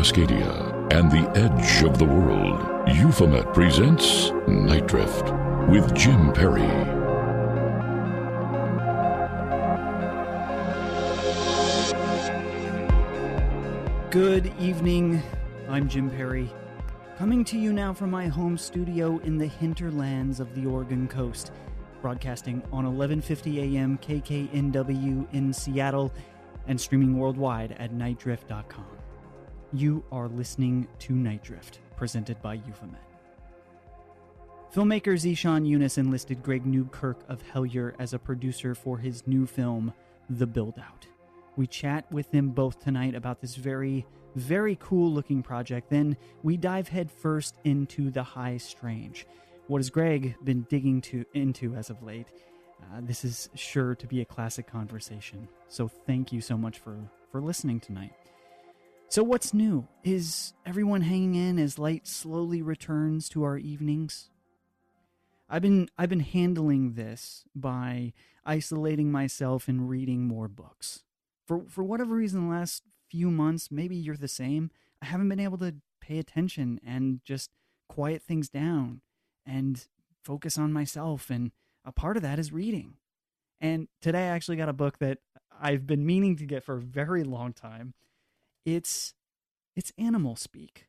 Cascadia and the edge of the world, Euphomet presents Nite Drift with Jim Perry. Good evening. I'm Jim Perry, coming to you now from my home studio in the hinterlands of the Oregon coast, broadcasting on 11:50 a.m. KKNW in Seattle and streaming worldwide at nightdrift.com. You are listening to Nite Drift, presented by Euphomet. Filmmaker Zeshaan Younus enlisted Greg Newkirk of Hellier as a producer for his new film, The Buildout. We chat with them both tonight about this very, very cool looking project. Then we dive headfirst into the high strange. What has Greg been digging to into as of late? Uh, this is sure to be a classic conversation. So thank you so much for for listening tonight. So what's new? Is everyone hanging in as light slowly returns to our evenings? I've been I've been handling this by isolating myself and reading more books for for whatever reason the last few months maybe you're the same i haven't been able to pay attention and just quiet things down and focus on myself and a part of that is reading and today i actually got a book that i've been meaning to get for a very long time it's it's animal speak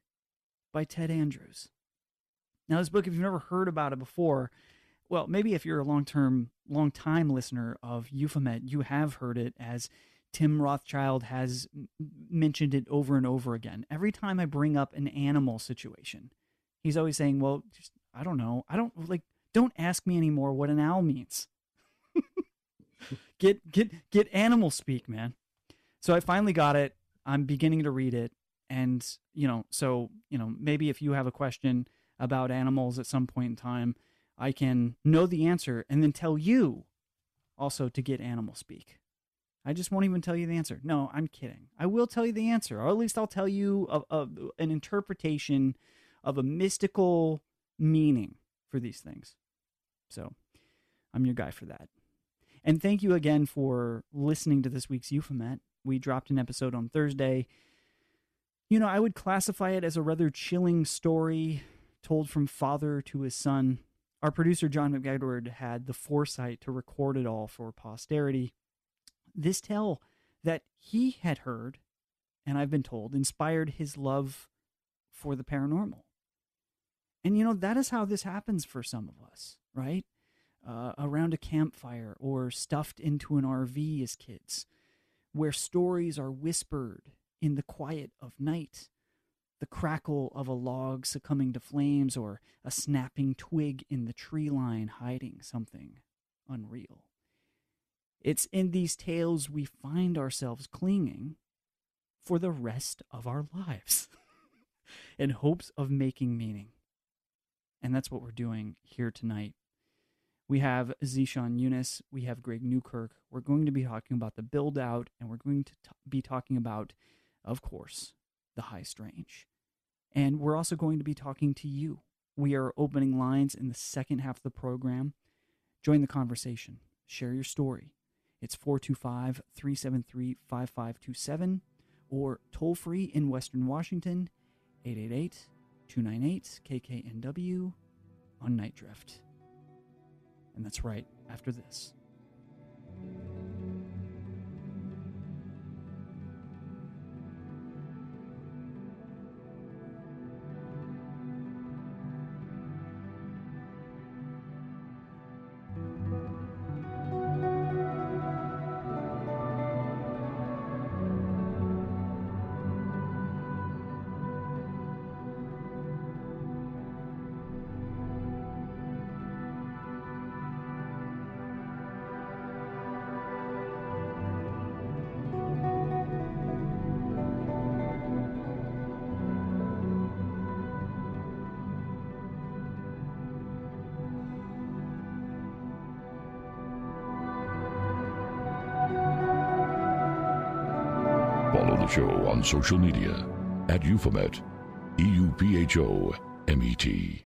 by ted andrews now this book if you've never heard about it before well maybe if you're a long-term long-time listener of Euphomet, you have heard it as Tim Rothschild has mentioned it over and over again. Every time I bring up an animal situation, he's always saying, "Well, just, I don't know. I don't like. Don't ask me anymore what an owl means. get get get animal speak, man." So I finally got it. I'm beginning to read it, and you know, so you know, maybe if you have a question about animals at some point in time, I can know the answer and then tell you also to get animal speak. I just won't even tell you the answer. No, I'm kidding. I will tell you the answer, or at least I'll tell you a, a, an interpretation of a mystical meaning for these things. So I'm your guy for that. And thank you again for listening to this week's Euphomet. We dropped an episode on Thursday. You know, I would classify it as a rather chilling story told from father to his son. Our producer, John McEdward, had the foresight to record it all for posterity this tale that he had heard, and I've been told, inspired his love for the paranormal. And you know, that is how this happens for some of us, right? Uh, around a campfire or stuffed into an RV as kids, where stories are whispered in the quiet of night, the crackle of a log succumbing to flames, or a snapping twig in the tree line hiding something unreal. It's in these tales we find ourselves clinging for the rest of our lives in hopes of making meaning. And that's what we're doing here tonight. We have Zeshaan Younus, we have Greg Newkirk. We're going to be talking about the build out, and we're going to t- be talking about, of course, the high strange. And we're also going to be talking to you. We are opening lines in the second half of the program. Join the conversation, share your story, it's 425 373 5527 or toll free in Western Washington 888 298 KKNW on Nite Drift. And that's right after this. The show on social media at Euphomet, E U P H O M E T.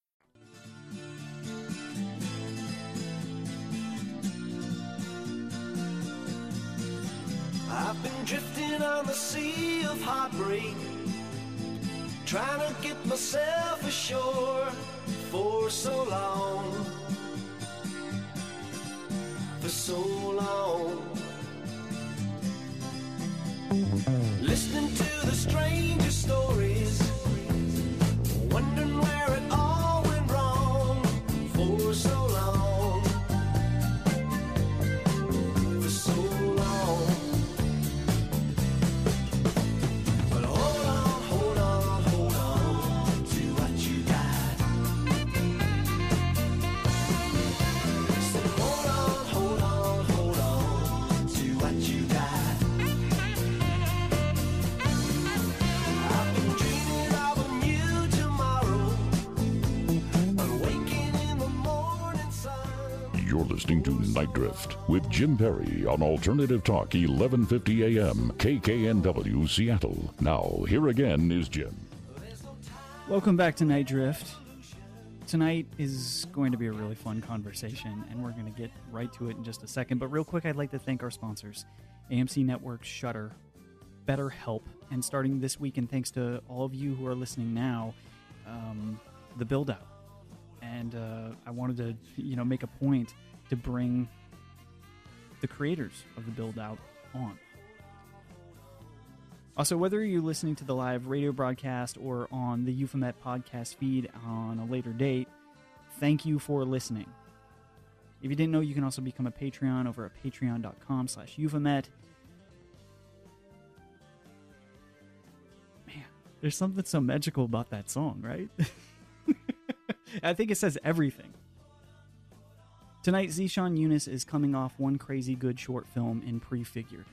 Trying to get myself ashore for so long, for so long. Listening to the strangest stories, wondering where it all went wrong for so long, listening to Nite Drift with Jim Perry on Alternative Talk 1150 AM KKNW Seattle. Now, here again is Jim. Welcome back to Nite Drift. Tonight is going to be a really fun conversation, and we're going to get right to it in just a second. But real quick, I'd like to thank our sponsors AMC Network, Shudder, BetterHelp, and starting this week, and thanks to all of you who are listening now, um, the build out. And uh, I wanted to, you know, make a point to bring the creators of the build out on. Also, whether you're listening to the live radio broadcast or on the Euphomet podcast feed on a later date, thank you for listening. If you didn't know, you can also become a Patreon over at patreon.com slash Euphomet. Man, there's something so magical about that song, right? I think it says everything. Tonight, Zeshaan Younus is coming off one crazy good short film in Prefigured.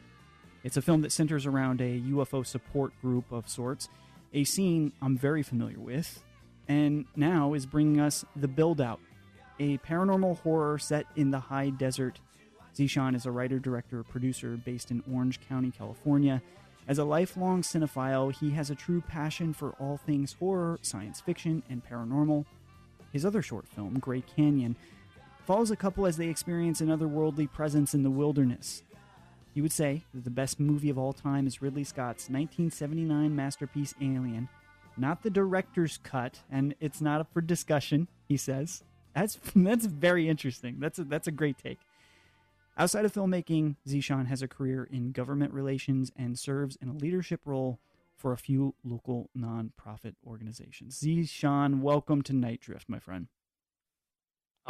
It's a film that centers around a UFO support group of sorts, a scene I'm very familiar with, and now is bringing us The Buildout, a paranormal horror set in the high desert. Zeshaan is a writer, director, producer based in Orange County, California. As a lifelong cinephile, he has a true passion for all things horror, science fiction, and paranormal. His other short film, Gray Canyon, follows a couple as they experience an otherworldly presence in the wilderness. He would say that the best movie of all time is Ridley Scott's 1979 masterpiece Alien, not the director's cut, and it's not up for discussion. He says that's that's very interesting. That's a, that's a great take. Outside of filmmaking, Zeshaan has a career in government relations and serves in a leadership role for a few local nonprofit organizations. Zeshaan, welcome to Nite Drift, my friend.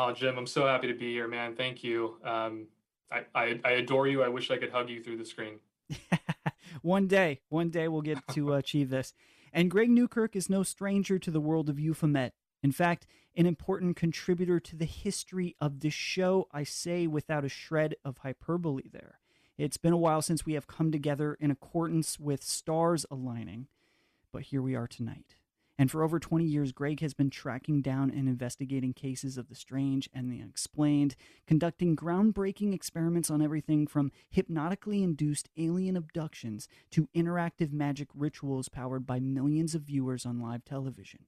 Oh, Jim, I'm so happy to be here, man. Thank you. Um, I, I, I adore you. I wish I could hug you through the screen. one day, one day we'll get to achieve this. And Greg Newkirk is no stranger to the world of Euphomet. In fact, an important contributor to the history of this show, I say without a shred of hyperbole there. It's been a while since we have come together in accordance with stars aligning, but here we are tonight. And for over 20 years, Greg has been tracking down and investigating cases of the strange and the unexplained, conducting groundbreaking experiments on everything from hypnotically induced alien abductions to interactive magic rituals powered by millions of viewers on live television.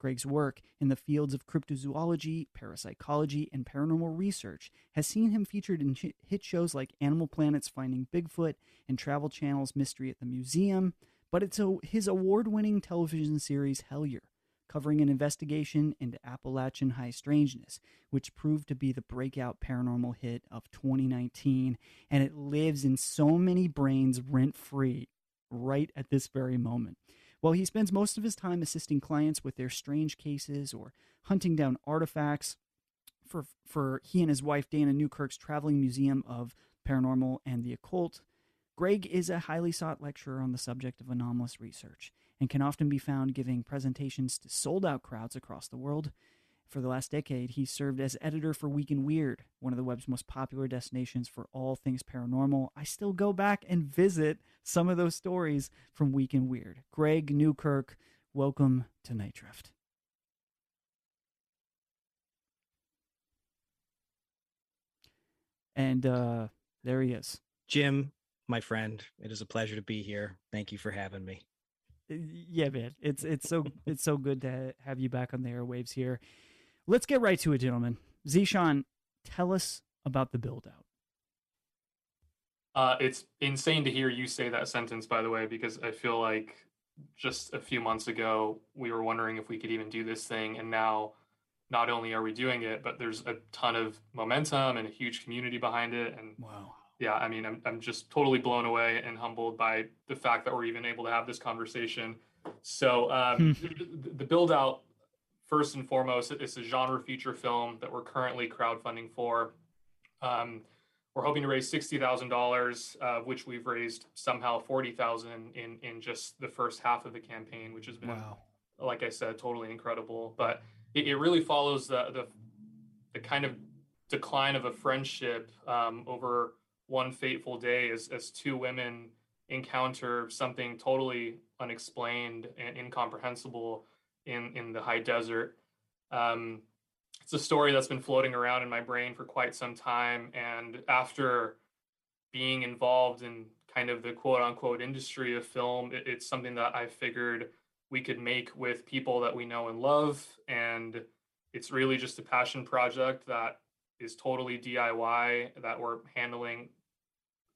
Greg's work in the fields of cryptozoology, parapsychology, and paranormal research has seen him featured in hit shows like Animal Planet's Finding Bigfoot and Travel Channel's Mystery at the Museum but it's a, his award winning television series Hellier, covering an investigation into Appalachian high strangeness, which proved to be the breakout paranormal hit of 2019, and it lives in so many brains rent free right at this very moment. While he spends most of his time assisting clients with their strange cases or hunting down artifacts for, for he and his wife Dana Newkirk's traveling museum of paranormal and the occult, Greg is a highly sought lecturer on the subject of anomalous research and can often be found giving presentations to sold out crowds across the world. For the last decade, he served as editor for Week in Weird, one of the web's most popular destinations for all things paranormal. I still go back and visit some of those stories from Week in Weird. Greg Newkirk, welcome to Nite Drift. And uh, there he is. Jim, my friend, it is a pleasure to be here. Thank you for having me. Yeah, man, it's it's so it's so good to have you back on the airwaves here. Let's get right to it, gentlemen. Zeshaan, tell us about the build out. Uh, it's insane to hear you say that sentence, by the way, because I feel like just a few months ago we were wondering if we could even do this thing, and now not only are we doing it, but there's a ton of momentum and a huge community behind it. And Wow. Yeah, I mean, I'm I'm just totally blown away and humbled by the fact that we're even able to have this conversation. So um, the, the build out, first and foremost, it's a genre feature film that we're currently crowdfunding for. Um, we're hoping to raise sixty thousand dollars, uh, which we've raised somehow forty thousand in in just the first half of the campaign, which has been Wow. like I said, totally incredible. But it, it really follows the, the the kind of decline of a friendship um, over one fateful day as as two women encounter something totally unexplained and incomprehensible in in the high desert. Um, it's a story that's been floating around in my brain for quite some time, and after being involved in kind of the quote unquote industry of film, it, it's something that I figured we could make with people that we know and love. And it's really just a passion project that is totally DIY that we're handling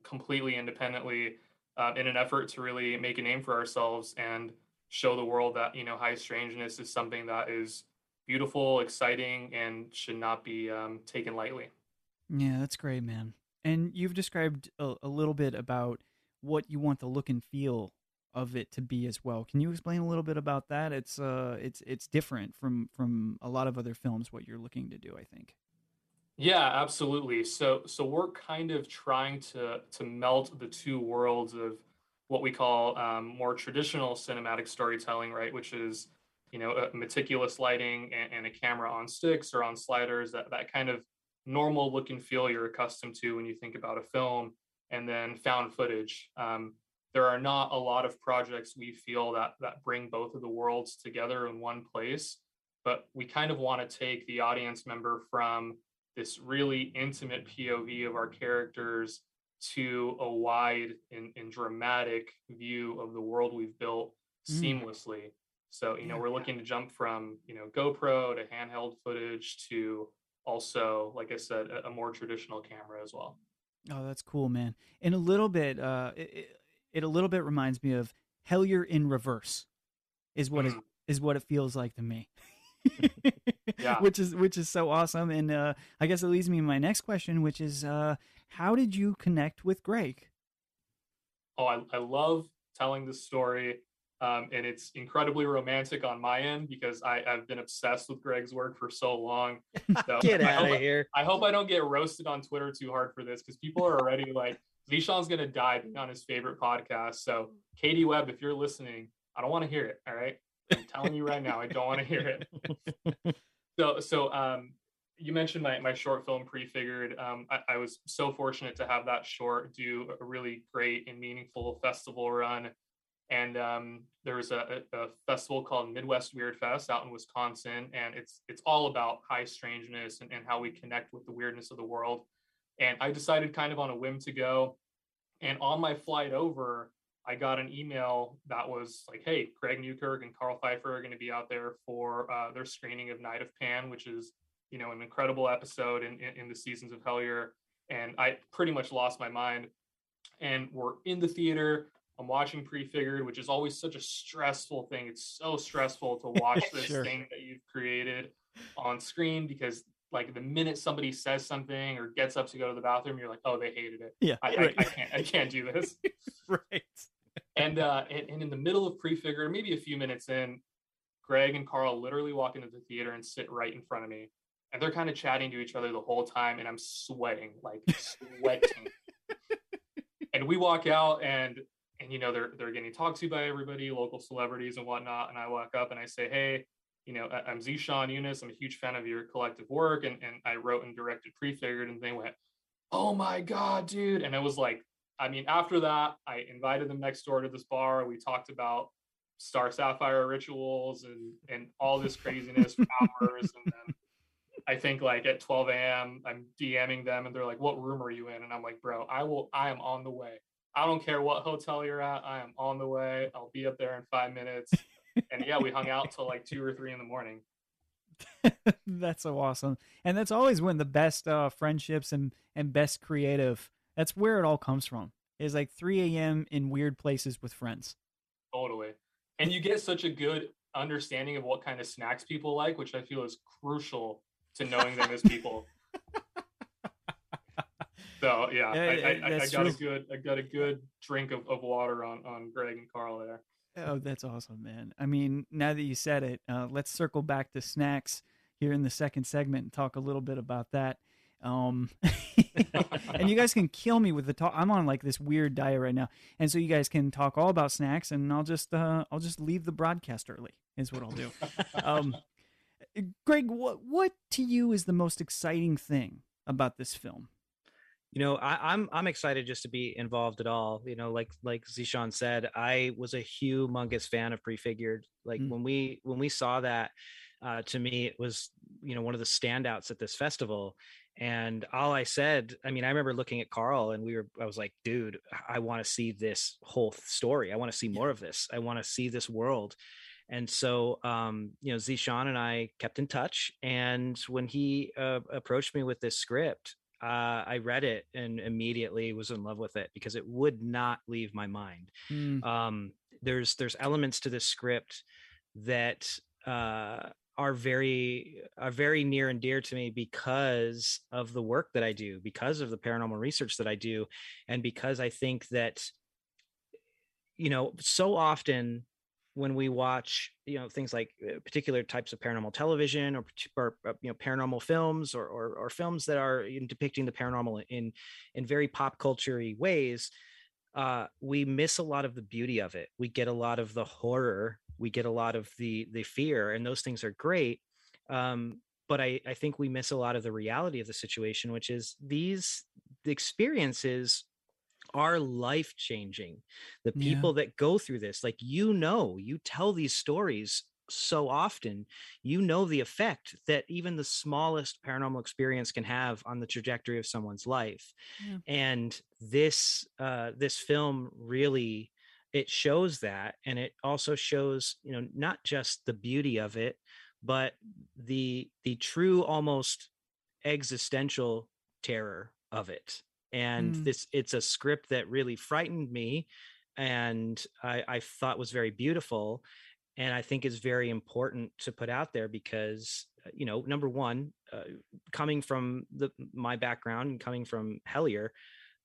completely independently uh, in an effort to really make a name for ourselves and show the world that, you know, high strangeness is something that is beautiful, exciting, and should not be um, taken lightly. Yeah, that's great, man. And you've described a, a little bit about what you want the look and feel of it to be as well. Can you explain a little bit about that? It's uh it's it's different from from a lot of other films what you're looking to do, I think. Yeah, absolutely. So so we're kind of trying to to melt the two worlds of what we call um, more traditional cinematic storytelling, right? Which is you know meticulous lighting and, and a camera on sticks or on sliders, that that kind of normal look and feel you're accustomed to when you think about a film, and then found footage. Um, there are not a lot of projects we feel that that bring both of the worlds together in one place, but we kind of want to take the audience member from this really intimate POV of our characters to a wide and, and dramatic view of the world we've built Mm. seamlessly. So, you know, Yeah. we're looking to jump from, you know, GoPro to handheld footage to also, like I said, a, a more traditional camera as well. Oh, that's cool, man. And a little bit uh it, it, a little bit reminds me of Hellier in reverse is what Mm. is what it feels like to me. Yeah. Which is which is so awesome and uh I guess it leads me to my next question which is uh how did you connect with Greg? Oh, I, I love telling this story. Um, and it's incredibly romantic on my end because I, I've been obsessed with Greg's work for so long. So Get I out of here. I hope I don't get roasted on Twitter too hard for this because people are already like, Zeshaan's gonna die on his favorite podcast. So, Katie Webb, if you're listening, I don't want to hear it. All right, I'm telling you right now, I don't want to hear it. So, so um, you mentioned my my short film prefigured. Um, I, I was so fortunate to have that short do a really great and meaningful festival run. And um, there was a, a, festival called Midwest Weird Fest out in Wisconsin, and it's it's all about high strangeness and, and how we connect with the weirdness of the world. And I decided kind of on a whim to go. And on my flight over, I got an email that was like, "Hey, Greg Newkirk and Karl Pfeiffer are going to be out there for uh, their screening of Night of Pan, which is you know an incredible episode in, in, in the seasons of Hellier." And I pretty much lost my mind. And we're in the theater. I'm watching Prefigured, which is always such a stressful thing. It's so stressful to watch this Sure. thing that you've created on screen because like the minute somebody says something or gets up to go to the bathroom, you're like, oh, they hated it. Yeah. I, right. I, I can't I can't do this. right. And uh and, and in the middle of prefigure, maybe a few minutes in, Greg and Karl literally walk into the theater and sit right in front of me. And they're kind of chatting to each other the whole time, and I'm sweating, like sweating. and we walk out and and you know they're they're getting talked to by everybody, local celebrities and whatnot. And I walk up and I say, Hey, you know, I'm Zeshaan Younus. I'm a huge fan of your collective work. And, and I wrote and directed Prefigured, and they went, oh my God, dude. And I was like, I mean, after that, I invited them next door to this bar. We talked about Star Sapphire rituals and and all this craziness for hours. And then I think like at 12 a.m. I'm DMing them and they're like, "What room are you in?" And I'm like, "Bro, I will. I am on the way. I don't care what hotel you're at. I am on the way. I'll be up there in five minutes." and yeah, we hung out till like two or three in the morning. that's so awesome, and that's always when the best uh, friendships and and best creative. That's where it all comes from. Is like 3 a.m. in weird places with friends. Totally and you get such a good understanding of what kind of snacks people like, which I feel is crucial to knowing them as people. So yeah, I, I, I, got true. a good I got a good drink of, of water on on Greg and Karl there. Oh, that's awesome, man. I mean, now that you said it, uh, let's circle back to snacks here in the second segment and talk a little bit about that. Um, and you guys can kill me with the talk. I'm on like this weird diet right now, and so you guys can talk all about snacks, and I'll just uh, I'll just leave the broadcast early. Is what I'll do. um, Greg, what what to you is the most exciting thing about this film? You know, I, am I'm, I'm excited just to be involved at all. You know, like like Zeshaan said, I was a humongous fan of Prefigured. Like mm. when we when we saw that, uh, to me it was you know one of the standouts at this festival and all I said, I mean, I remember looking at Karl and we were, I was like, dude, I want to see this whole story. I want to see more of this. I want to see this world. And so, um, you know, Zeshaan and I kept in touch. And when he uh, approached me with this script, uh, I read it and immediately was in love with it because it would not leave my mind. Mm. Um, there's there's elements to this script that uh, are very are very near and dear to me because of the work that I do, because of the paranormal research that I do, and because I think that you know so often when we watch you know things like uh, particular types of paranormal television or, or uh, you know paranormal films or, or, or films that are depicting the paranormal in in very pop culture ways uh, we miss a lot of the beauty of it. We get a lot of the horror we get a lot of the the fear and those things are great um, but I, I think we miss a lot of the reality of the situation which is these the experiences are life changing the people yeah. that go through this like you know you tell these stories so often you know the effect that even the smallest paranormal experience can have on the trajectory of someone's life yeah. and this uh this film really it shows that and it also shows you know not just the beauty of it but the the true almost existential terror of it and mm. this it's a script that really frightened me and I, I thought was very beautiful and i think is very important to put out there because uh, you know number one uh, coming from the my background and coming from hellier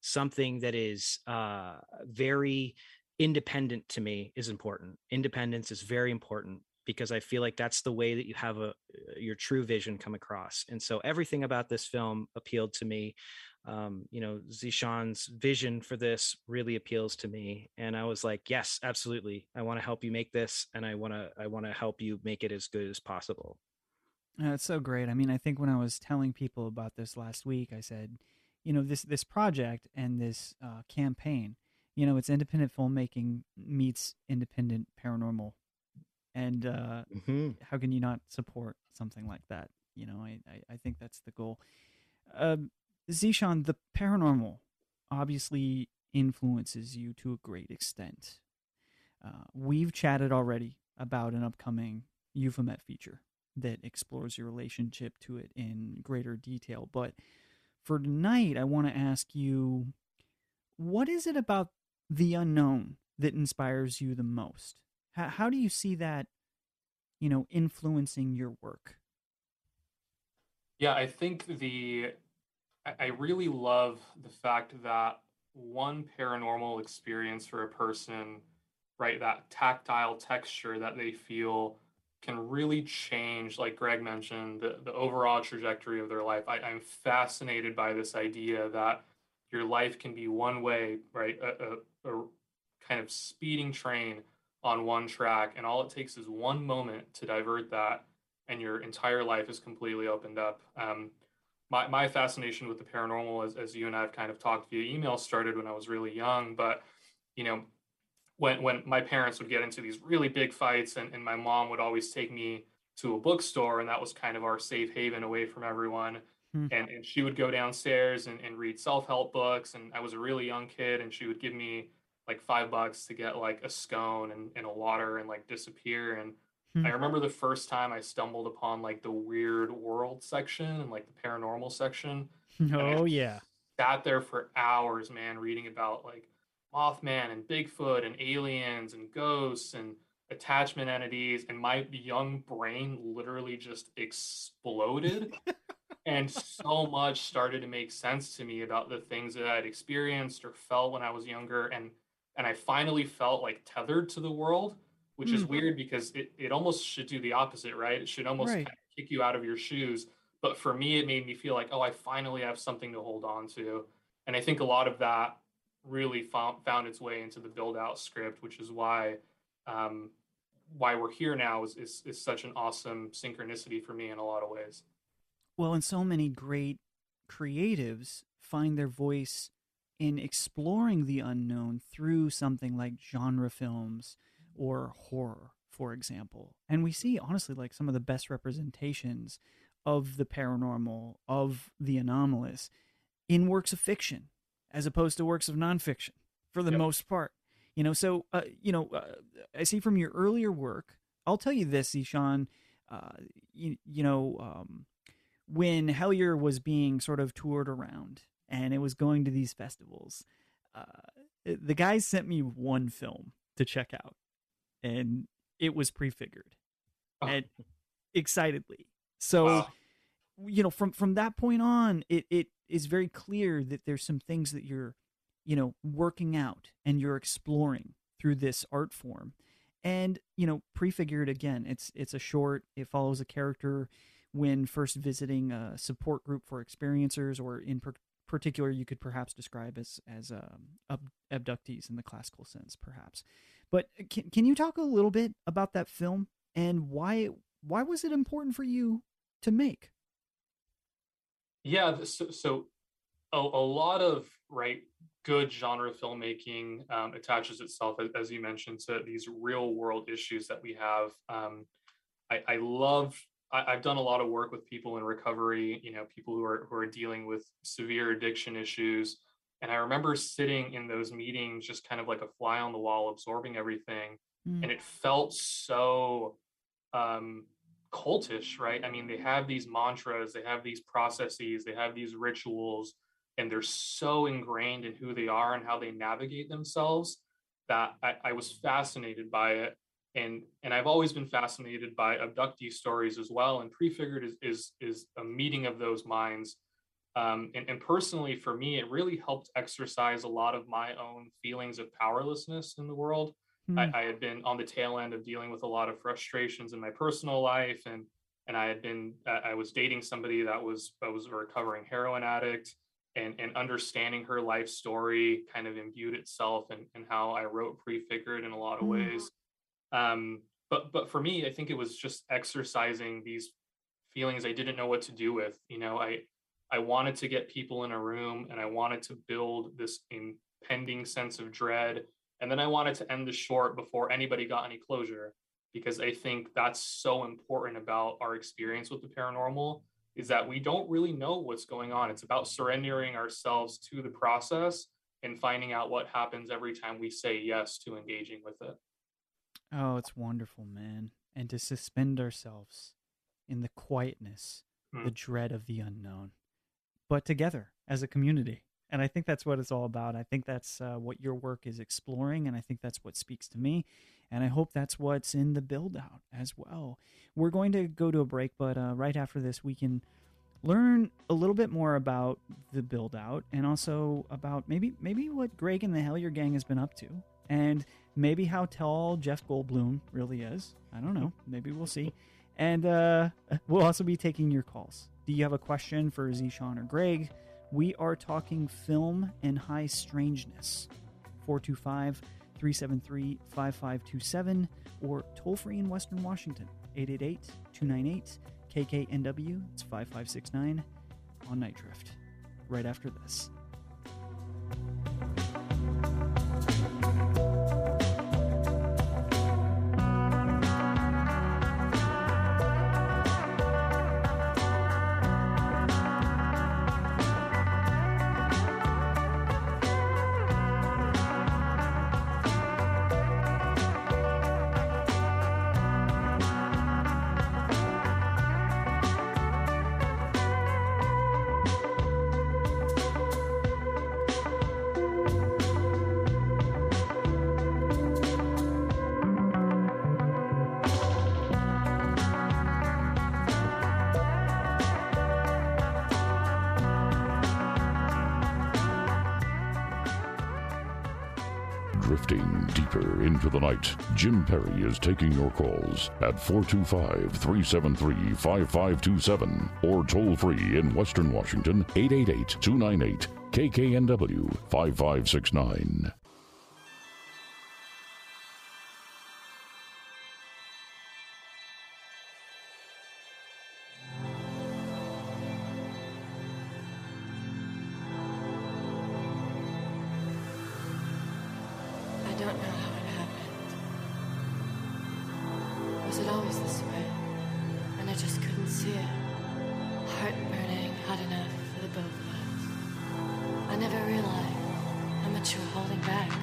something that is uh, very independent to me is important. Independence is very important because I feel like that's the way that you have a uh, your true vision come across. And so everything about this film appealed to me. Um, you know, Zeshaan's vision for this really appeals to me. And I was like, yes, absolutely. I want to help you make this and I want to I want to help you make it as good as possible. That's so great. I mean, I think when I was telling people about this last week, I said, you know, this this project and this uh, campaign you know, it's independent filmmaking meets independent paranormal. And uh, mm-hmm. how can you not support something like that? You know, I, I, I think that's the goal. Um, Zeshaan, the paranormal obviously influences you to a great extent. Uh, we've chatted already about an upcoming Euphomet feature that explores your relationship to it in greater detail. But for tonight, I want to ask you what is it about the unknown that inspires you the most? How, how do you see that, you know, influencing your work? Yeah, I think the I really love the fact that one paranormal experience for a person, right, that tactile texture that they feel can really change, like Greg mentioned, the, the overall trajectory of their life. I, I'm fascinated by this idea that your life can be one way, right? A, a, a kind of speeding train on one track, and all it takes is one moment to divert that, and your entire life is completely opened up. Um, my, my fascination with the paranormal, as, as you and I have kind of talked via email, started when I was really young. But, you know, when, when my parents would get into these really big fights and, and my mom would always take me to a bookstore and that was kind of our safe haven away from everyone. Hmm. And, and she would go downstairs and, and read self-help books. And I was a really young kid and she would give me like five bucks to get like a scone and, and a water and like disappear. And Hmm. I remember the first time I stumbled upon like the weird world section and like the paranormal section. Oh yeah. Sat there for hours, man, reading about like Mothman and Bigfoot and aliens and ghosts and attachment entities and my young brain literally just exploded and so much started to make sense to me about the things that I'd experienced or felt when I was younger and and I finally felt like tethered to the world which mm. is weird because it, it almost should do the opposite, right? It should almost right. kind of kick you out of your shoes. But for me, it made me feel like, oh, I finally have something to hold on to. And I think a lot of that really found, found its way into the build out script, which is why um, why we're here now is, is, is such an awesome synchronicity for me in a lot of ways. Well, and so many great creatives find their voice in exploring the unknown through something like genre films or horror, for example. And we see, honestly, like some of the best representations of the paranormal, of the anomalous in works of fiction as opposed to works of nonfiction for the yep. most part. You know, so, uh, you know, uh, I see from your earlier work, I'll tell you this, Zeshaan, uh, you, you know, um, when Hellier was being sort of toured around and it was going to these festivals, uh, the guys sent me one film to check out and it was prefigured oh. and excitedly. So, wow. you know, from from that point on, it it is very clear that there's some things that you're, you know, working out and you're exploring through this art form. And, you know, prefigured again, it's it's a short, it follows a character when first visiting a support group for experiencers or in per- particular you could perhaps describe as as um, abductees in the classical sense perhaps but uh, can, can you talk a little bit about that film and why why was it important for you to make? Yeah, so, so a, a lot of right good genre filmmaking um, attaches itself, as you mentioned, to these real world issues that we have. Um, I, I, love. I, have done a lot of work with people in recovery. You know, people who are who are dealing with severe addiction issues. And I remember sitting in those meetings, just kind of like a fly on the wall, absorbing everything. Mm. And it felt so um, cultish, right? I mean, they have these mantras, they have these processes, they have these rituals, and they're so ingrained in who they are and how they navigate themselves that I, I was fascinated by it. And and I've always been fascinated by abductee stories as well. And prefigured is is is a meeting of those minds um, and, and, personally, for me, it really helped exercise a lot of my own feelings of powerlessness in the world. Mm. I, I, had been on the tail end of dealing with a lot of frustrations in my personal life, and and I had been I was dating somebody that was I was a recovering heroin addict, and and understanding her life story kind of imbued itself and and how I wrote prefigured in a lot of mm. ways. Um, but but for me, I think it was just exercising these feelings I didn't know what to do with. You know, I I wanted to get people in a room and I wanted to build this impending sense of dread. And then I wanted to end the short before anybody got any closure because I think that's so important about our experience with the paranormal is that we don't really know what's going on. It's about surrendering ourselves to the process and finding out what happens every time we say yes to engaging with it. Oh, it's wonderful, man. And to suspend ourselves in the quietness, the hmm. dread of the unknown but together as a community. And I think that's what it's all about. I think that's uh, what your work is exploring, and I think that's what speaks to me. And I hope that's what's in the build out as well. We're going to go to a break, but uh, right after this, we can learn a little bit more about the build out and also about maybe maybe what Greg and the Hellier gang has been up to and maybe how tall Jeff Goldblum really is. I don't know. Maybe we'll see. And uh, we'll also be taking your calls. Do you have a question for Zeshaan or Greg? We are talking film and high strangeness. 425 373 5527 or toll free in Western Washington 888 298 KKNW. It's 5569 on Nite Drift. Right after this. Perry is taking your calls at 425 373 5527 or toll free in Western Washington 888 298 KKNW 5569. Was this way? And I just couldn't see it. Heart burning hot enough for the both of us. I never realized how much you were holding back.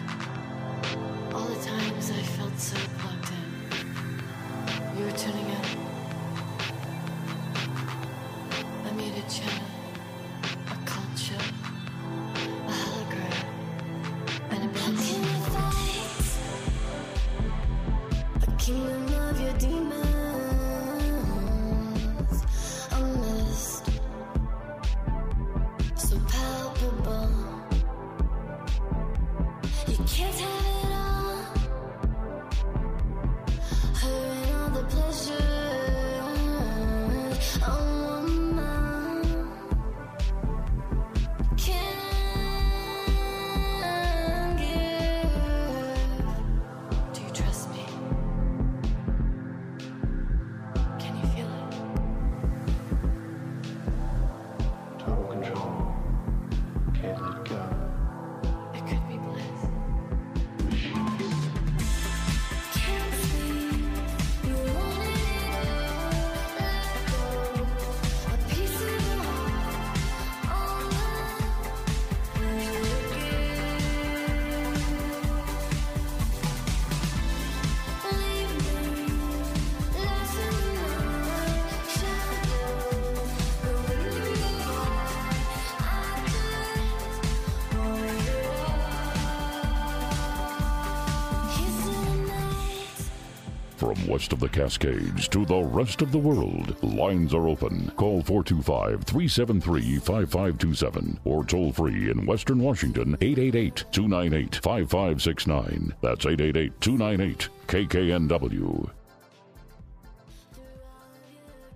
From west of the Cascades to the rest of the world, lines are open. Call 425 373 5527 or toll free in Western Washington 888 298 5569. That's 888 298 KKNW.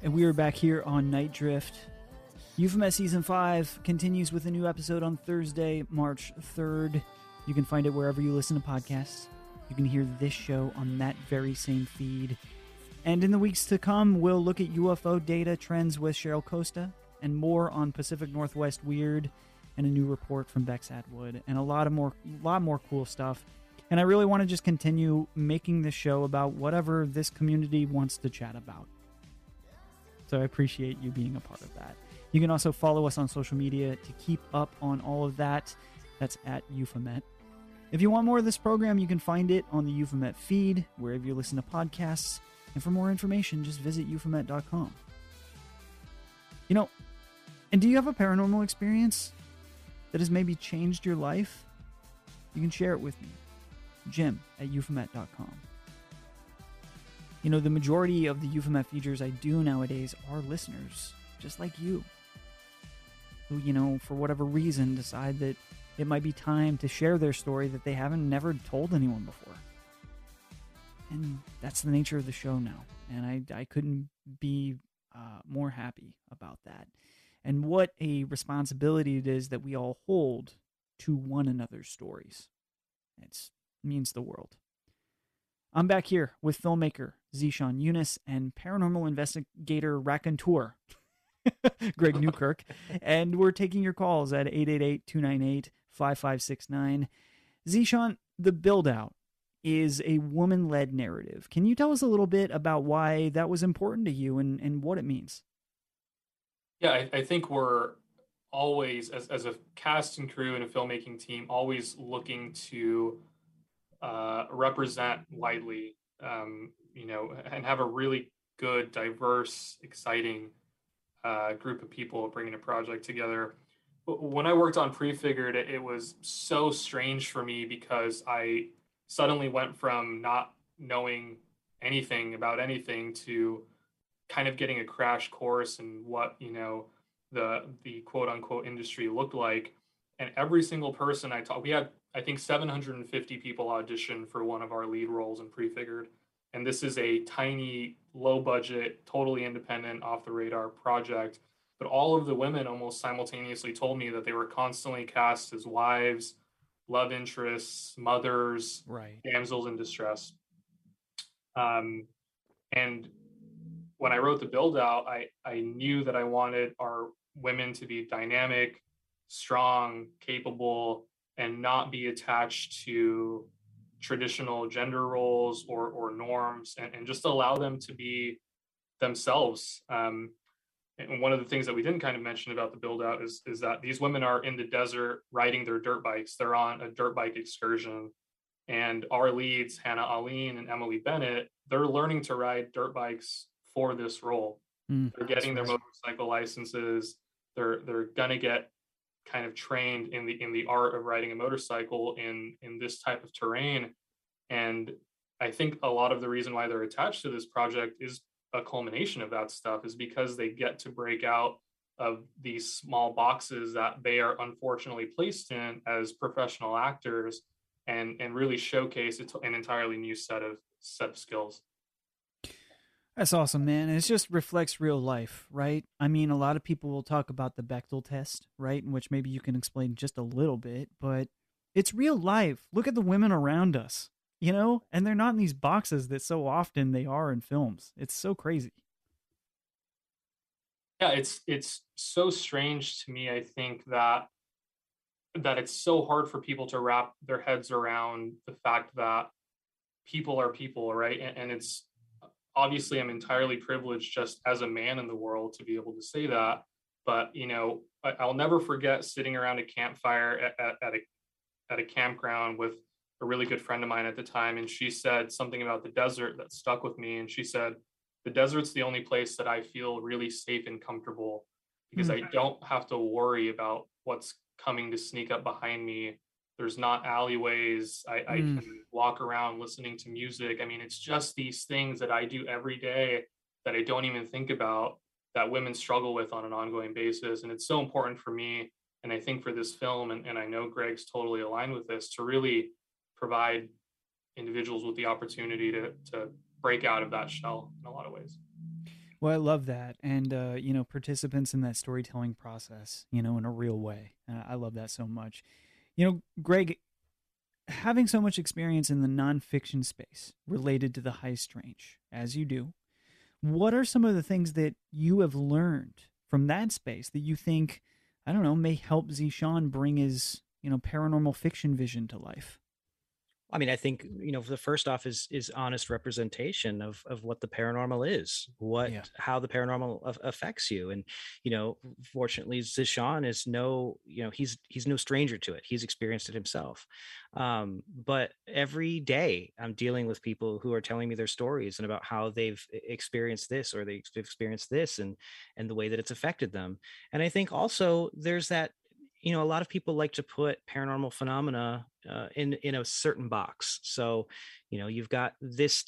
And we are back here on Nite Drift. Euphomet Season 5 continues with a new episode on Thursday, March 3rd. You can find it wherever you listen to podcasts. You can hear this show on that very same feed. And in the weeks to come, we'll look at UFO data trends with Cheryl Costa and more on Pacific Northwest Weird and a new report from Bex Atwood and a lot of more lot more cool stuff. And I really want to just continue making this show about whatever this community wants to chat about. So I appreciate you being a part of that. You can also follow us on social media to keep up on all of that. That's at Euphomet. If you want more of this program, you can find it on the Euphomet feed, wherever you listen to podcasts. And for more information, just visit euphomet.com. You know, and do you have a paranormal experience that has maybe changed your life? You can share it with me. Jim at euphomet.com. You know, the majority of the Euphomet features I do nowadays are listeners, just like you, who, you know, for whatever reason decide that it might be time to share their story that they haven't never told anyone before. And that's the nature of the show now. And I, I couldn't be uh, more happy about that. And what a responsibility it is that we all hold to one another's stories. It means the world. I'm back here with filmmaker Zeshaan Younus and paranormal investigator raconteur Greg Newkirk, and we're taking your calls at 888-298-5569. Zeshaan, the Buildout is a woman led narrative. Can you tell us a little bit about why that was important to you and, and what it means? Yeah, I, I think we're always, as, as a cast and crew and a filmmaking team, always looking to uh, represent widely, um, you know, and have a really good, diverse, exciting uh, group of people bringing a project together. When I worked on Prefigured, it, was so strange for me because I suddenly went from not knowing anything about anything to kind of getting a crash course in what you know the the quote unquote industry looked like. And every single person i talked we had i think 750 people audition for one of our lead roles in prefigured. And this is a tiny low budget totally independent off the radar project but all of the women almost simultaneously told me that they were constantly cast as wives love interests, mothers, right. damsels in distress. Um, and when I wrote the Buildout, I, I knew that I wanted our women to be dynamic, strong, capable, and not be attached to traditional gender roles or, or norms and, and just allow them to be themselves. Um, and one of the things that we didn't kind of mention about the Buildout is, is that these women are in the desert riding their dirt bikes. They're on a dirt bike excursion. And our leads, Hannah Aline and Emily Bennett, they're learning to ride dirt bikes for this role. Mm, they're getting their motorcycle licenses. They're they're gonna get kind of trained in the in the art of riding a motorcycle in in this type of terrain. And I think a lot of the reason why they're attached to this project is a culmination of that stuff is because they get to break out of these small boxes that they are unfortunately placed in as professional actors and and really showcase an entirely new set of set of skills. That's awesome man it just reflects real life right? I mean a lot of people will talk about the bechdel test right in which maybe you can explain just a little bit but it's real life. Look at the women around us you know, and they're not in these boxes that so often they are in films. It's so crazy. Yeah, it's it's so strange to me. I think that that it's so hard for people to wrap their heads around the fact that people are people, right? And, and it's obviously I'm entirely privileged just as a man in the world to be able to say that. But you know, I, will never forget sitting around a campfire at, at, at a at a campground with a really good friend of mine at the time, and she said something about the desert that stuck with me. And she said, The desert's the only place that I feel really safe and comfortable because mm-hmm. I don't have to worry about what's coming to sneak up behind me. There's not alleyways. I, mm. I can walk around listening to music. I mean, it's just these things that I do every day that I don't even think about that women struggle with on an ongoing basis. And it's so important for me. And I think for this film, and, and I know Greg's totally aligned with this, to really provide individuals with the opportunity to to break out of that shell in a lot of ways. Well, I love that, and uh, you know, participants in that storytelling process, you know, in a real way. Uh, I love that so much. You know, Greg, having so much experience in the nonfiction space related to the high strange, as you do, what are some of the things that you have learned from that space that you think, I don't know, may help Zeshaan bring his, you know, paranormal fiction vision to life? I mean, I think you know the first off is is honest representation of of what the paranormal is, what yeah. how the paranormal affects you, and you know, fortunately, Zeshaan is no you know he's he's no stranger to it. He's experienced it himself. Um, but every day, I'm dealing with people who are telling me their stories and about how they've experienced this or they've experienced this, and and the way that it's affected them. And I think also there's that you know a lot of people like to put paranormal phenomena uh, in in a certain box. So you know you've got this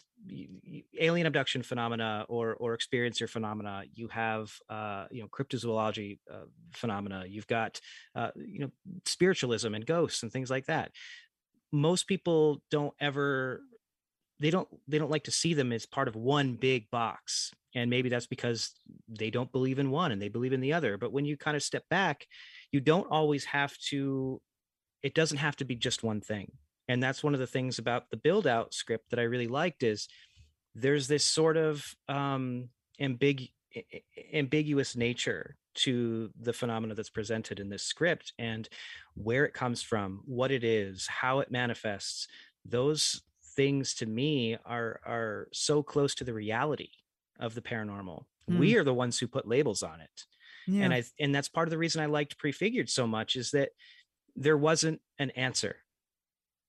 alien abduction phenomena or or experiencer phenomena. You have uh, you know cryptozoology uh, phenomena. You've got uh, you know spiritualism and ghosts and things like that. Most people don't ever they don't they don't like to see them as part of one big box. And maybe that's because they don't believe in one and they believe in the other. But when you kind of step back you don't always have to it doesn't have to be just one thing and that's one of the things about the Buildout script that i really liked is there's this sort of um ambig- ambiguous nature to the phenomena that's presented in this script and where it comes from what it is how it manifests those things to me are are so close to the reality of the paranormal Hmm. we are the ones who put labels on it Yeah. and i and that's part of the reason i liked prefigured so much is that there wasn't an answer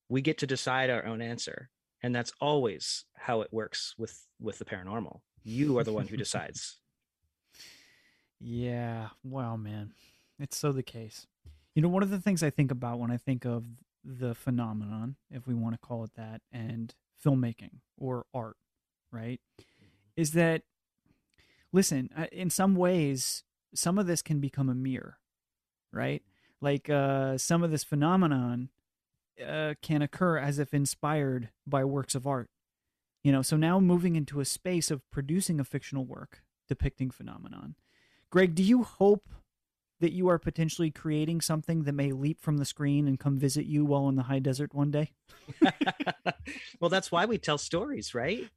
we get to decide our own answer and that's always how it works with with the paranormal you are the one who decides Yeah. Wow, man. It's so the case. You know, one of the things I think about when I think of the phenomenon, if we want to call it that, and filmmaking or art, right, is that, listen, uh, in some ways, some of this can become a mirror, right? Like uh, some of this phenomenon uh, can occur as if inspired by works of art. You know, so now moving into a space of producing a fictional work depicting phenomenon. Greg, do you hope that you are potentially creating something that may leap from the screen and come visit you while in the high desert one day? well that's why we tell stories right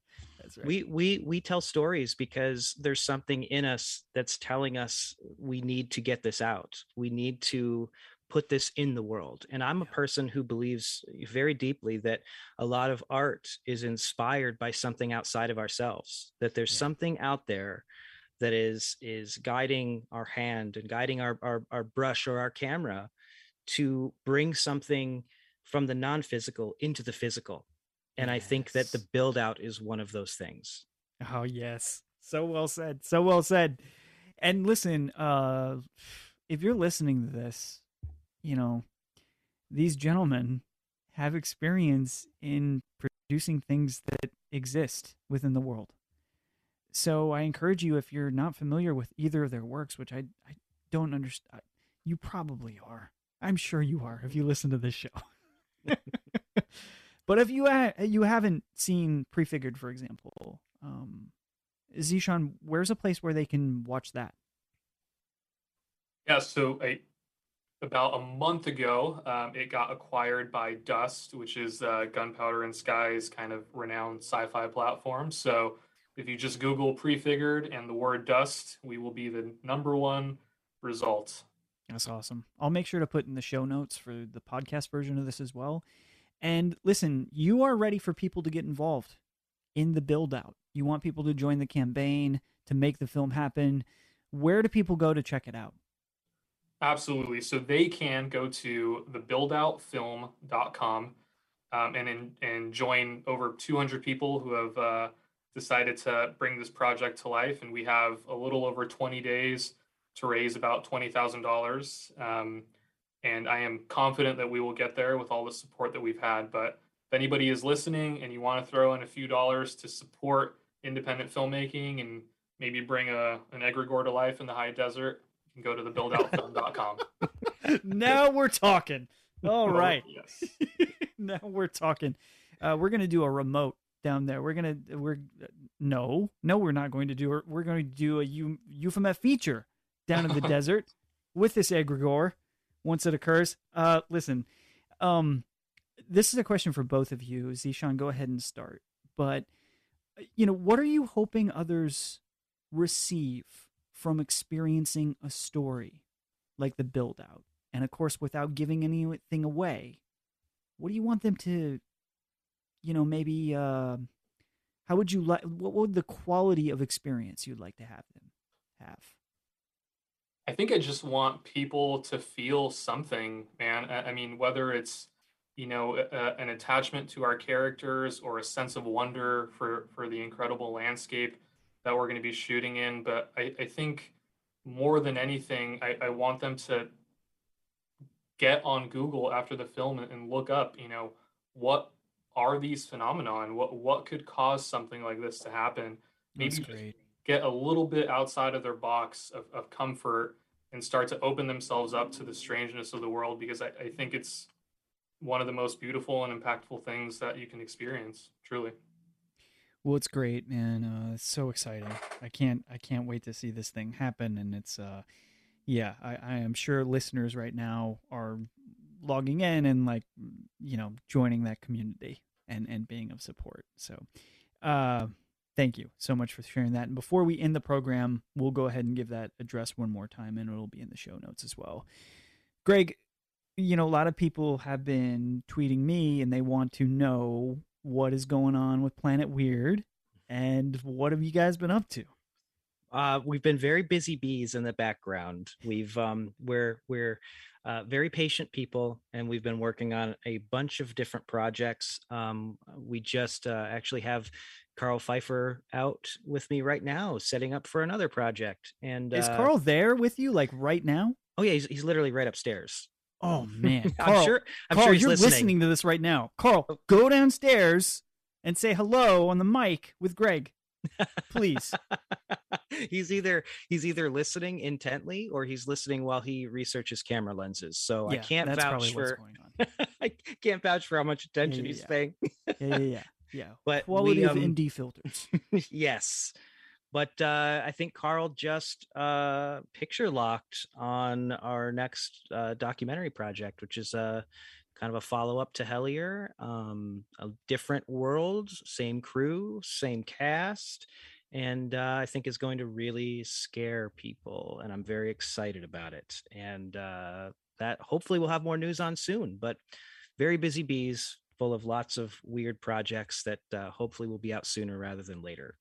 That's we we we tell stories because there's something in us that's telling us we need to get this out. We need to put this in the world. And i'm a person who believes very deeply that a lot of art is inspired by something outside of ourselves that there's Yeah. something out there that is is guiding our hand and guiding our, our our brush or our camera to bring something from the non-physical into the physical and i think that the Buildout is one of those things Oh yes. So well said. So well said. And listen, uh if you're listening to this, you know, these gentlemen have experience in producing things that exist within the world. So I encourage you if you're not familiar with either of their works, which I I don't understand you probably are. I'm sure you are if you listen to this show. but if you ha- you haven't seen Prefigured, for example, um, Zeshaan, where's a place where they can watch that? Yeah, so I, about a month ago, um, it got acquired by Dust, which is uh, Gunpowder and Sky's kind of renowned sci-fi platform. So if you just Google prefigured and the word Dust, we will be the number one result. That's awesome. I'll make sure to put in the show notes for the podcast version of this as well. And listen, you are ready for people to get involved in the Buildout. You want people to join the campaign to make the film happen. Where do people go to check it out? Absolutely. So they can go to thebuildoutfilm.com um, and in, and join over 200 people who have uh, decided to bring this project to life. And we have a little over 20 days to raise about $20,000. Um, and I am confident that we will get there with all the support that we've had. But if anybody is listening and you want to throw in a few dollars to support independent filmmaking and maybe bring a, an egregore to life in the high desert, you can go to thebuildoutfilm.com. now we're talking. All Oh. Yes. now we're talking. Uh, we're gonna do a remote down there. We're gonna we're no no we're not going to do it. We're going to do a Eu- Euphomet feature down in the desert with this egregore once it occurs. Uh, listen, um, this is a question for both of you. Zeshaan, go ahead and start. But uh, you know, what are you hoping others receive from experiencing a story like the Buildout? And of course, without giving anything away, what do you want them to, you know, maybe, uh, how would you like, what would the quality of experience you'd like to have them have? I think I just want people to feel something, man. I, I mean, whether it's you know a, an attachment to our characters or a sense of wonder for for the incredible landscape that we're going to be shooting in. But I, I think more than anything, I, I want them to get on Google after the film and, look up, you know, what are these phenomenon? What what could cause something like this to happen? That's Maybe. Get a little bit outside of their box of, of comfort and start to open themselves up to the strangeness of the world because I, I think it's one of the most beautiful and impactful things that you can experience truly Well, it's great, man. Uh, it's so exciting. I can't, I can't wait to see this thing happen. And it's, uh, yeah, I, I am sure listeners right now are logging in and like you know, joining that community and and being of support. So, uh, thank you so much for sharing that. And before we end the program, we'll go ahead and give that address one more time, and it'll be in the show notes as well. Greg, you know, a lot of people have been tweeting me, and they want to know what is going on with Planet Weird, and what have you guys been up to? Uh, we've been very busy bees in the background. We've um, we're we're uh, very patient people, and we've been working on a bunch of different projects. Um, we just uh, actually have Karl Pfeiffer out with me right now, setting up for another project. And Is uh, Karl there with you, like right now? Oh yeah, he's, he's literally right upstairs. Oh man, I'm Karl, sure. I'm Karl, sure he's you're listening. to this right now. Karl, go downstairs and say hello on the mic with Greg, please. he's either he's either listening intently or he's listening while he researches camera lenses. So I can't that's vouch for going on. I can't vouch for how much attention yeah, he's yeah. paying. Yeah, yeah, yeah. But Quality we, of um, ND filters. yes. But uh, I think Karl just uh, picture locked on our next uh, documentary project, which is a kind of a follow up to Hellier, um, a different world, same crew, same cast, and uh, I think is going to really scare people. And I'm very excited about it. And uh, that hopefully we'll have more news on soon. But very busy bees, full of lots of weird projects that uh, hopefully will be out sooner rather than later.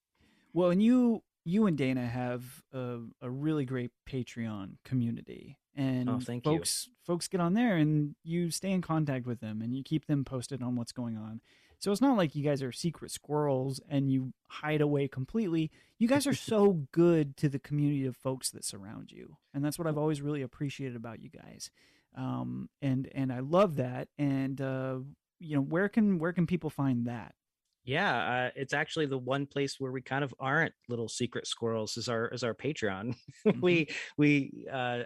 Well, and you you and Dana have a, a really great Patreon community, and Oh, thank you. folks folks get on there and you stay in contact with them and you keep them posted on what's going on. So it's not like you guys are secret squirrels and you hide away completely. You guys are so good to the community of folks that surround you, and that's what I've always really appreciated about you guys. Um, and and I love that. And uh, you know, where can where can people find that? Yeah, uh, it's actually the one place where we kind of aren't little secret squirrels is our is our Patreon. we we uh,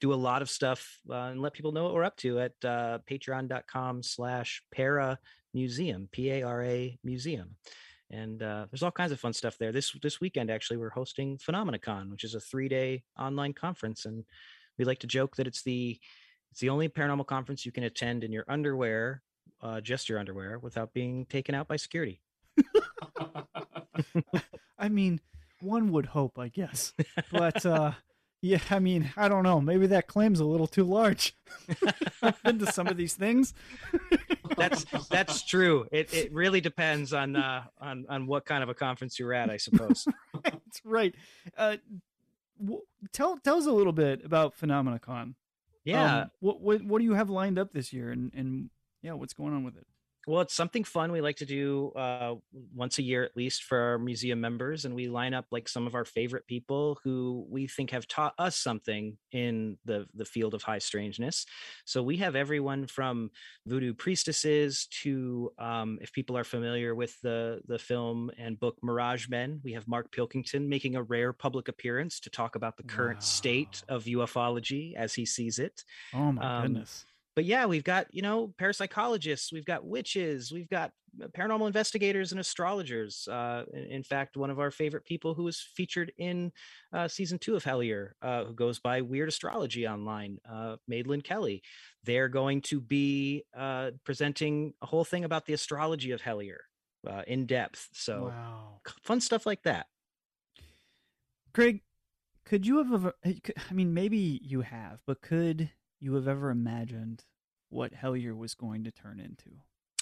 do a lot of stuff uh, and let people know what we're up to at uh, patreon.com slash para museum p-a-r-a museum and uh, there's all kinds of fun stuff there this this weekend actually we're hosting phenomenacon which is a three-day online conference and we like to joke that it's the it's the only paranormal conference you can attend in your underwear uh, just your underwear without being taken out by security I mean, one would hope, I guess. But uh yeah, I mean, I don't know. Maybe that claim's a little too large. I've been to some of these things. that's that's true it, it really depends on uh on on what kind of a conference you're at i suppose That's right. Uh w- tell tell us a little bit about Phenomenacon. yeah Um, what what what do you have lined up this year and and yeah, what's going on with it? well it's something fun we like to do uh once a year at least for our museum members and we line up like some of our favorite people who we think have taught us something in the the field of high strangeness so we have everyone from voodoo priestesses to um if people are familiar with the the film and book mirage men we have mark pilkington making a rare public appearance to talk about the current state of ufology as he sees it Oh my Um, goodness. But yeah, we've got, you know, parapsychologists, we've got witches, we've got uh, paranormal investigators and astrologers. Uh, in, in fact, one of our favorite people who was featured in uh, season two of Hellier, uh, who goes by Weird Astrology online, uh, Madeline Kelly. They're going to be uh, presenting a whole thing about the astrology of Hellier uh, in depth. So Wow. fun stuff like that. Greg, could you have I mean maybe you have, but could you have ever imagined what Hellier was going to turn into?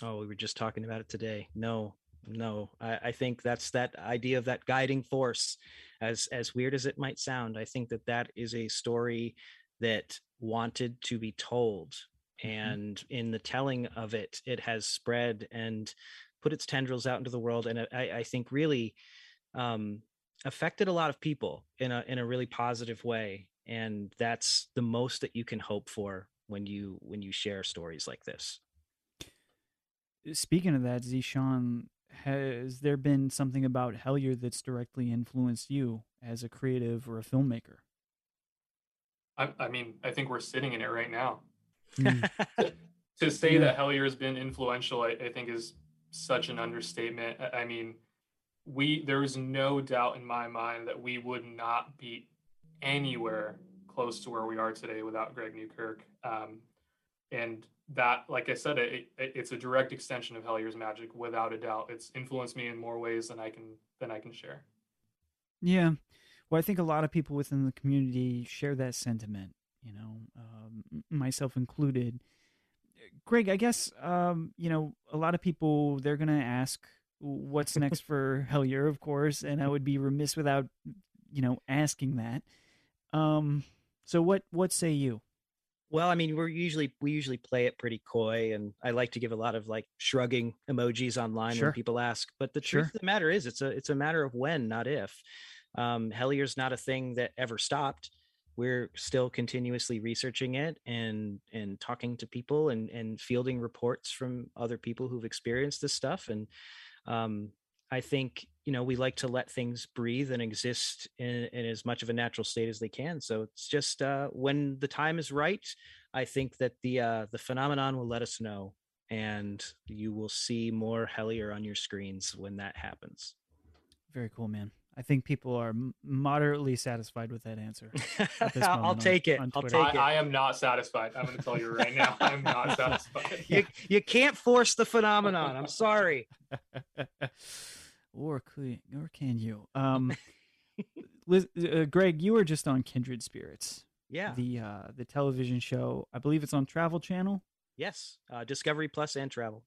Oh, we were just talking about it today. No, no. I, I think that's that idea of that guiding force. As as weird as it might sound, I think that that is a story that wanted to be told, and in the telling of it, it has spread and put its tendrils out into the world. And I, I think really um, affected a lot of people in a in a really positive way. And that's the most that you can hope for when you when you share stories like this. Speaking of that, Zeshaan, has there been something about Hellier that's directly influenced you as a creative or a filmmaker? I, I mean, I think we're sitting in it right now. Mm. to say Yeah. that Hellier has been influential, I, I think is such an understatement. I, I mean, we there is no doubt in my mind that we would not be anywhere close to where we are today without Greg Newkirk. Um, and that like i said it, it, it's a direct extension of hellier's magic without a doubt it's influenced me in more ways than i can than i can share Yeah. Well, I think a lot of people within the community share that sentiment, you know, um, myself included. Greg, I guess, um, you know, a lot of people, they're going to ask what's next for Hellier, of course, and I would be remiss without, you know, asking that. Um, so what, what say you? Well, I mean, we're usually we usually play it pretty coy, and I like to give a lot of like shrugging emojis online Sure. when people ask. But the Sure. truth of the matter is, it's a it's a matter of when, not if. Um, Hellier's not a thing that ever stopped. We're still continuously researching it and and talking to people and and fielding reports from other people who've experienced this stuff. And um, I think you know we like to let things breathe and exist in, in as much of a natural state as they can. So it's just uh, when the time is right, I think that the uh, the phenomenon will let us know, and you will see more Hellier on your screens when that happens. Very cool, man. I think people are moderately satisfied with that answer. I'll on- take it. I'll Twitter. take it. I, I am not satisfied i'm going to tell you right now i'm not satisfied you, you can't force the phenomenon. I'm sorry. Or could or can you? Um, Liz, uh, Greg, you were just on Kindred Spirits, Yeah. the uh, the television show. I believe it's on Travel Channel. yes. Uh, Discovery Plus and travel.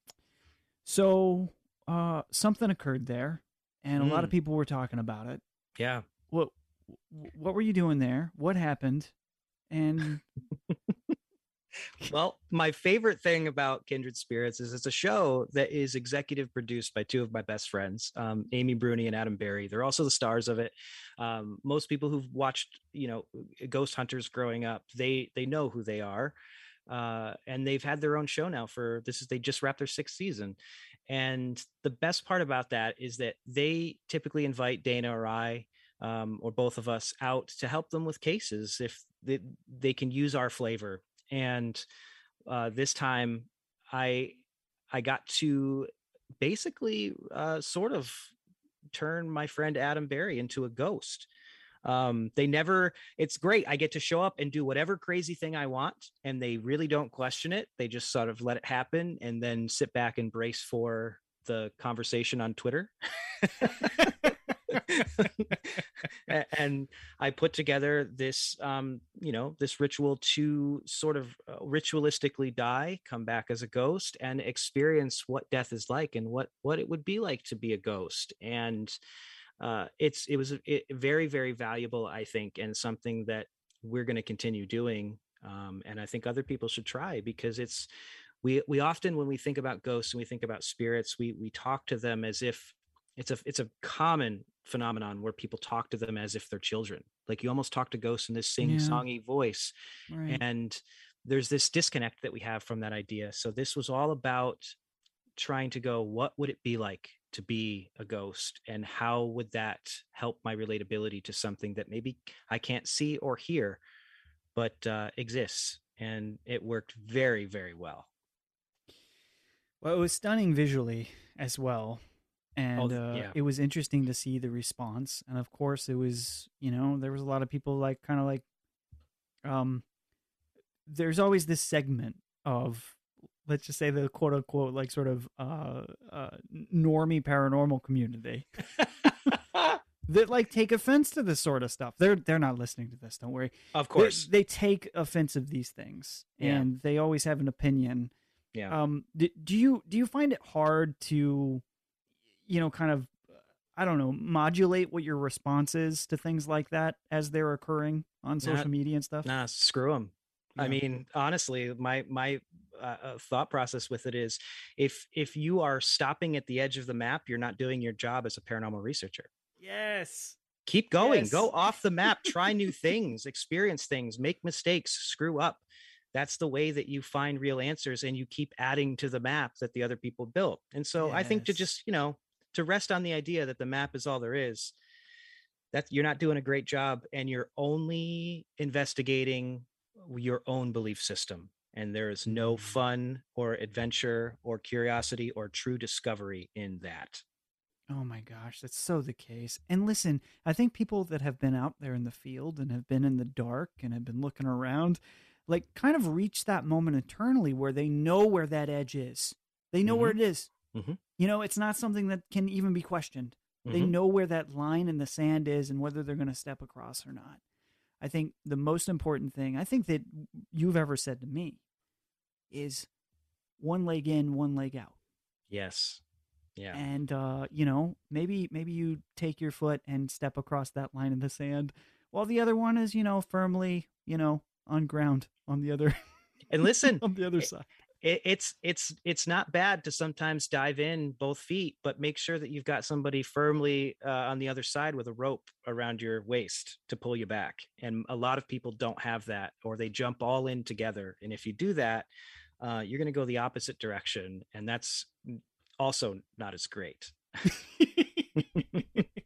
So uh, something occurred there, and a lot of Mm. people were talking about it. Yeah. What what were you doing there? What happened? And Well, my favorite thing about Kindred Spirits is it's a show that is executive produced by two of my best friends, um, Amy Bruni and Adam Berry. They're also the stars of it. Um, most people who've watched, you know, Ghost Hunters growing up, they they know who they are, uh, and they've had their own show now for this is they just wrapped their sixth season. And the best part about that is that they typically invite Dana or I um, or both of us out to help them with cases if they, they can use our flavor and uh, this time i i got to basically uh, sort of turn my friend adam berry into a ghost. Um, they never it's great i get to show up and do whatever crazy thing i want and they really don't question it they just sort of let it happen and then sit back and brace for the conversation on twitter and I put together this, um, you know, this ritual to sort of uh, ritualistically die, come back as a ghost, and experience what death is like and what what it would be like to be a ghost. And uh, it's it was it, very very valuable, I think, and something that we're going to continue doing. Um, and I think other people should try because it's we we often when we think about ghosts and we think about spirits, we we talk to them as if it's a it's a common phenomenon where people talk to them as if they're children like you almost talk to ghosts in this sing Yeah. songy voice right. and there's this disconnect that we have from that idea so this was all about trying to go what would it be like to be a ghost and how would that help my relatability to something that maybe i can't see or hear but uh, exists and it worked very very well Well, it was stunning visually as well. And uh, yeah. it was interesting to see the response. And of course, it was, you know, there was a lot of people like kind of like, um, there's always this segment of, let's just say the quote unquote, like sort of uh, uh, normie paranormal community that like take offense to this sort of stuff. They're they're not listening to this. Don't worry. of They- course they, take offense of these things, Yeah. and they always have an opinion yeah um do, do you do you find it hard to you know kind of i don't know modulate what your response is to things like that as they're occurring on social Not- media and stuff Nah, screw them. I mean, honestly, my my uh, uh, thought process with it is, if if you are stopping at the edge of the map, you're not doing your job as a paranormal researcher. yes Keep going, Yes. go off the map, try new things, experience things, make mistakes, screw up. That's the way that you find real answers, and you keep adding to the map that the other people built. And so, I think to just you know to rest on the idea that the map is all there is that you're not doing a great job and you're only investigating your own belief system and there is no Mm. fun or adventure or curiosity or true discovery in that oh my gosh that's so the case and listen i think people that have been out there in the field and have been in the dark and have been looking around like kind of reach that moment eternally where they know where that edge is. They know where it is. Mhm. You know, it's not something that can even be questioned. They Mhm. know where that line in the sand is and whether they're going to step across or not. I think the most important thing I think that you've ever said to me is one leg in, one leg out. Yes. Yeah. And uh, you know, maybe maybe you take your foot and step across that line in the sand while the other one is, you know, firmly, you know, on ground on the other And listen, on the other side. It, it's it's it's not bad to sometimes dive in both feet, but make sure that you've got somebody firmly uh, on the other side with a rope around your waist to pull you back. And a lot of people don't have that, or they jump all in together. And if you do that, uh, you're going to go the opposite direction, and that's also not as great.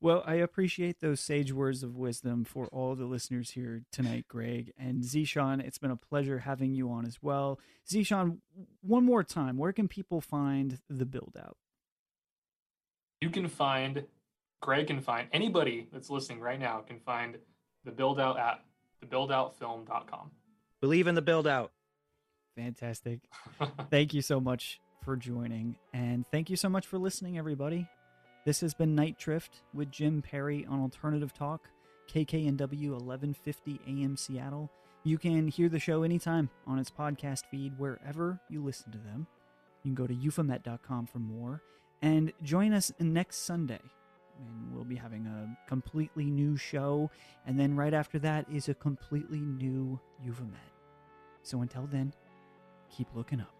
well, I appreciate those sage words of wisdom for all the listeners here tonight, Greg and Zeshaan. It's been a pleasure having you on as well. Zeshaan, one more time, where can people find the Buildout? You can find, Greg can find, anybody that's listening right now can find the Buildout at thebuildoutfilm.com. Believe in the Buildout. Fantastic. thank you so much for joining. And thank you so much for listening, everybody. This has been Nite Drift with Jim Perry on Alternative Talk, KKNW 1150 AM Seattle. You can hear the show anytime on its podcast feed wherever you listen to them. You can go to euphomet.com for more and join us next Sunday. And we'll be having a completely new show. And then right after that is a completely new Euphomet. So until then, keep looking up.